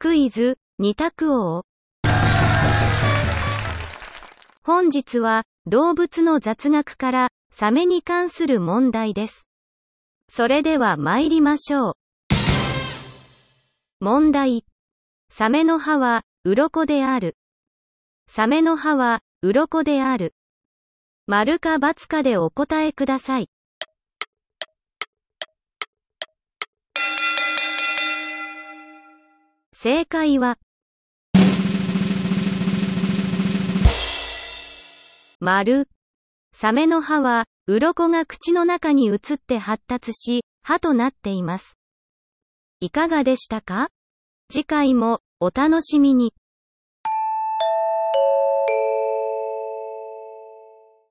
クイズ、二択王。本日は、動物の雑学から、サメに関する問題です。それでは参りましょう。問題。サメの歯は、鱗である。サメの歯は、鱗である。丸か×かでお答えください。正解は、丸。サメの歯は、鱗が口の中に移って発達し、歯となっています。いかがでしたか？次回も、お楽しみに。